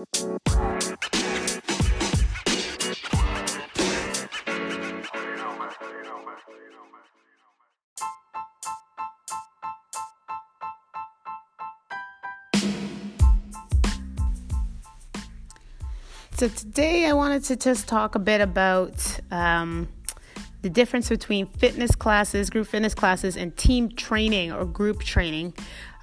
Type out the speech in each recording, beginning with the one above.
So, today I wanted to just talk a bit about um, the difference between fitness classes, group fitness classes, and team training or group training.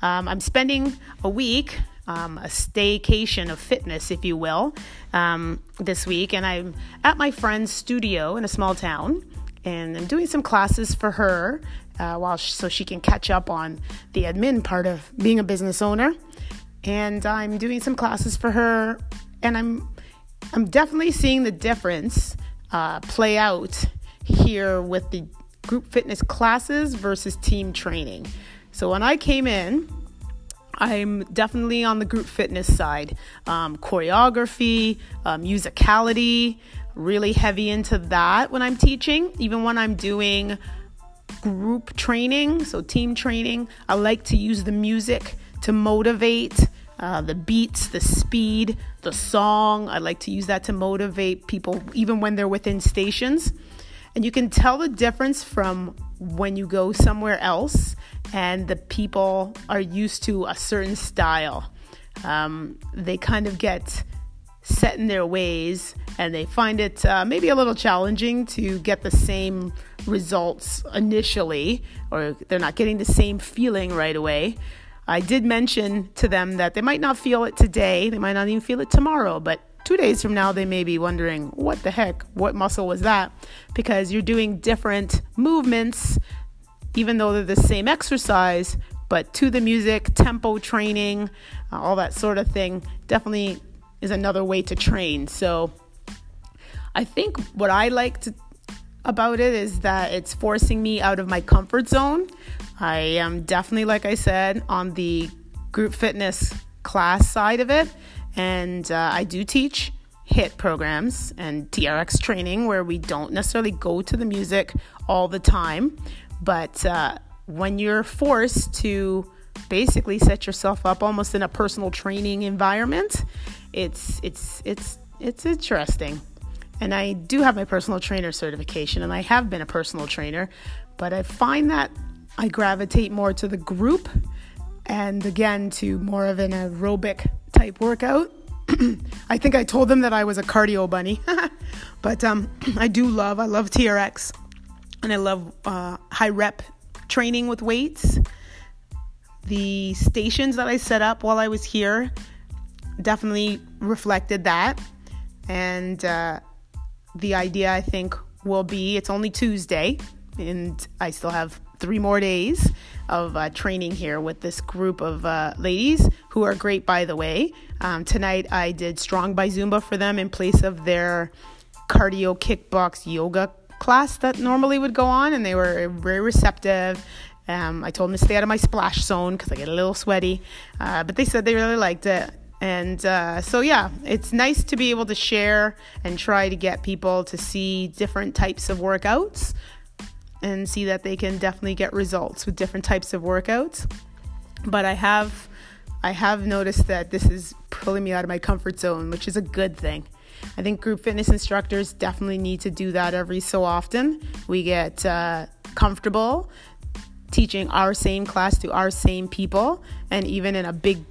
Um, I'm spending a week, um, a staycation of fitness, if you will, um, this week, and I'm at my friend's studio in a small town, and I'm doing some classes for her uh, while so she can catch up on the admin part of being a business owner. And I'm doing some classes for her, and I'm I'm definitely seeing the difference uh, play out here with the group fitness classes versus team training. So when I came in, I'm definitely on the group fitness side. Um, choreography, uh, musicality, really heavy into that when I'm teaching. Even when I'm doing group training, so team training, I like to use the music to motivate uh, the beats, the speed, the song. I like to use that to motivate people, even when they're within stations. And you can tell the difference from when you go somewhere else and the people are used to a certain style. Um, they kind of get set in their ways and they find it uh, maybe a little challenging to get the same results initially, or they're not getting the same feeling right away. I did mention to them that they might not feel it today, they might not even feel it tomorrow, but two days from now, they may be wondering, what the heck? What muscle was that? Because you're doing different movements, even though they're the same exercise, but to the music, tempo training, uh, all that sort of thing definitely is another way to train. So I think what I like to about it is that it's forcing me out of my comfort zone. I am definitely, like I said, on the group fitness class side of it, and uh, I do teach HIIT programs and TRX training where we don't necessarily go to the music all the time, but uh, when you're forced to basically set yourself up almost in a personal training environment, it's it's it's it's interesting. And I do have my personal trainer certification, and I have been a personal trainer, but I find that I gravitate more to the group and again to more of an aerobic type workout. I think I told them that I was a cardio bunny, but um, I do love, I love TRX and I love uh, high rep training with weights. The stations that I set up while I was here definitely reflected that. And uh, the idea, I think, will be it's only Tuesday, and I still have three more days of uh, training here with this group of uh, ladies who are great, by the way. Um, tonight I did Strong by Zumba for them in place of their cardio kickbox yoga class that normally would go on, and they were very receptive. Um, I told them to stay out of my splash zone because I get a little sweaty, uh, but they said they really liked it. And uh, so, yeah, it's nice to be able to share and try to get people to see different types of workouts and see that they can definitely get results with different types of workouts. But I have I have noticed that this is pulling me out of my comfort zone, which is a good thing. I think group fitness instructors definitely need to do that every so often. We get uh, comfortable teaching our same class to our same people, and even in a big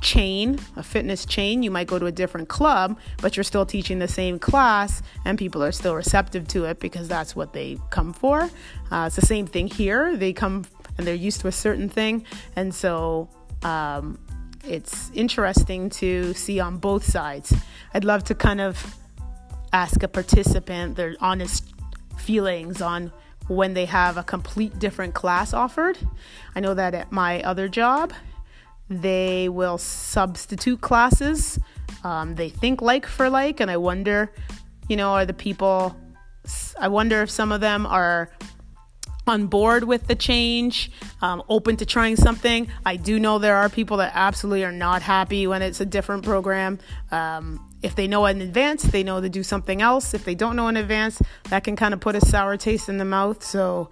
chain, a fitness chain, you might go to a different club, but you're still teaching the same class, and people are still receptive to it because that's what they come for. Uh, it's the same thing here. They come and they're used to a certain thing, and so um, it's interesting to see on both sides. I'd love to kind of ask a participant their honest feelings on when they have a complete different class offered. I know that at my other job, they will substitute classes. Um, they think like for like, and I wonder, you know, are the people, I wonder if some of them are on board with the change, um, open to trying something. I do know there are people that absolutely are not happy when it's a different program. Um, if they know in advance, they know to do something else. If they don't know in advance, that can kind of put a sour taste in the mouth. So,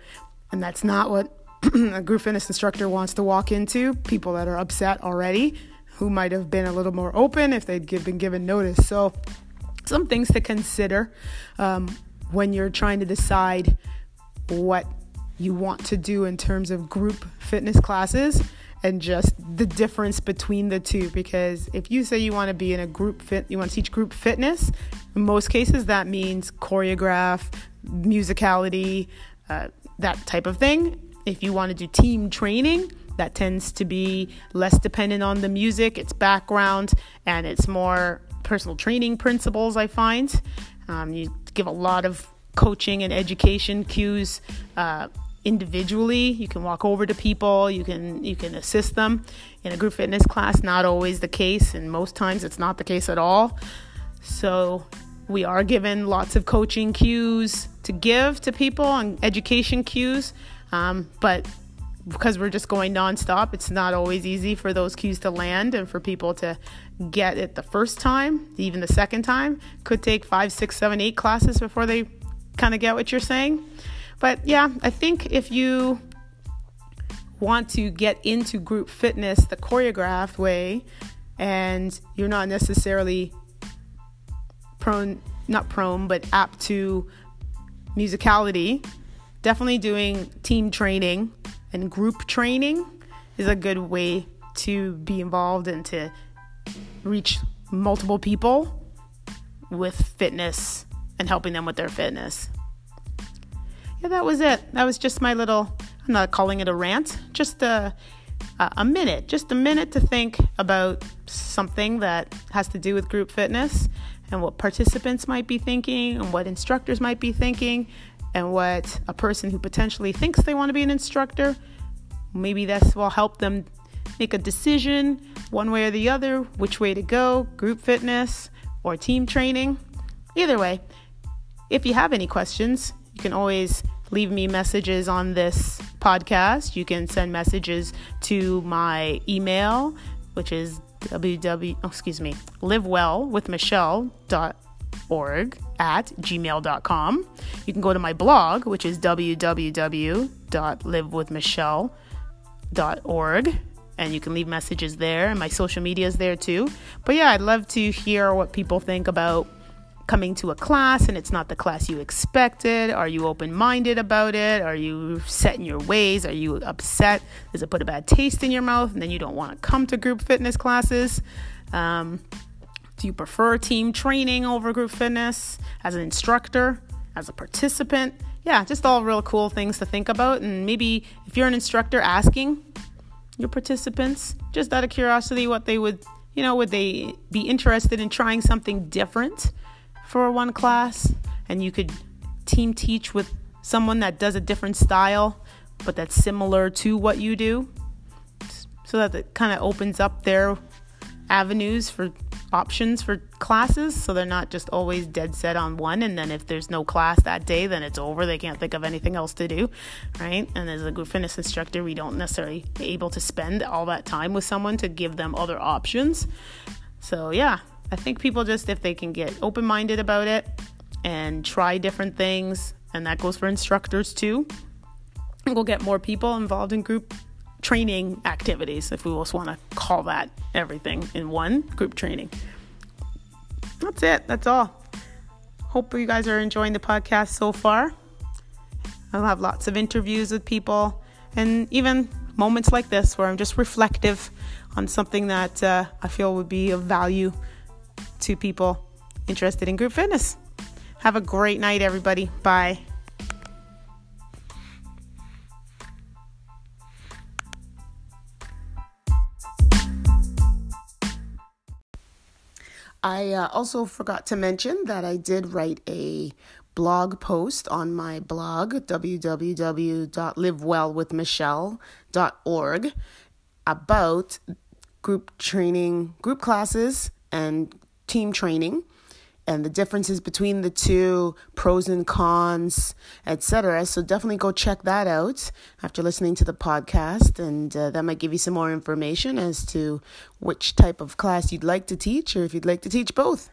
and that's not what a group fitness instructor wants to walk into people that are upset already. who might have been a little more open if they'd been given notice. So, some things to consider um, when you're trying to decide what you want to do in terms of group fitness classes and just the difference between the two because if you say you want to be in a group fit you want to teach group fitness in most cases that means choreograph musicality uh, that type of thing if you want to do team training that tends to be less dependent on the music its background and it's more personal training principles i find um, you give a lot of coaching and education cues uh, individually. You can walk over to people, you can you can assist them. In a group fitness class, not always the case, and most times it's not the case at all. So we are given lots of coaching cues to give to people and education cues, um, but because we're just going nonstop, it's not always easy for those cues to land and for people to get it the first time, even the second time. Could take five, six, seven, eight classes before they kind of get what you're saying. But yeah, I think if you want to get into group fitness the choreographed way and you're not necessarily prone, not prone, but apt to musicality, definitely doing team training and group training is a good way to be involved and to reach multiple people with fitness and helping them with their fitness. Yeah, that was it. That was just my little, I'm not calling it a rant, just a, a minute, just a minute to think about something that has to do with group fitness and what participants might be thinking and what instructors might be thinking and what a person who potentially thinks they want to be an instructor, maybe this will help them make a decision one way or the other, which way to go, group fitness or team training. Either way, if you have any questions, you can always leave me messages on this podcast. You can send messages to my email, which is www, oh, excuse me, livewell with Michelle dot org at gmail.com. You can go to my blog, which is www.livewithmichelle.org, and you can leave messages there, and my social media is there too. But yeah, I'd love to hear what people think about coming to a class and it's not the class you expected? Are you open minded about it? Are you set in your ways? Are you upset? Does it put a bad taste in your mouth and then you don't want to come to group fitness classes? Um, do you prefer team training over group fitness as an instructor, as a participant? Yeah, just all real cool things to think about. And maybe if you're an instructor asking your participants, just out of curiosity, what they would, you know, would they be interested in trying something different? For one class and you could team teach with someone that does a different style but that's similar to what you do. So that it kind of opens up their avenues for options for classes so they're not just always dead set on one and then if there's no class that day then it's over. They can't think of anything else to do right? And as a group fitness instructor we don't necessarily be able to spend all that time with someone to give them other options. So yeah I think people just, if they can get open minded about it and try different things, and that goes for instructors too, we'll get more people involved in group training activities, if we just want to call that everything in one group training. That's it. That's all. Hope you guys are enjoying the podcast so far. I'll have lots of interviews with people and even moments like this where I'm just reflective on something that uh, I feel would be of value to people interested in group fitness. Have a great night, everybody. Bye. I uh, also forgot to mention that I did write a blog post on my blog, www.livewellwithmichelle.org, about group training, group classes, and team training and the differences between the two, pros and cons, etc. So definitely go check that out after listening to the podcast, and uh, that might give you some more information as to which type of class you'd like to teach or if you'd like to teach both.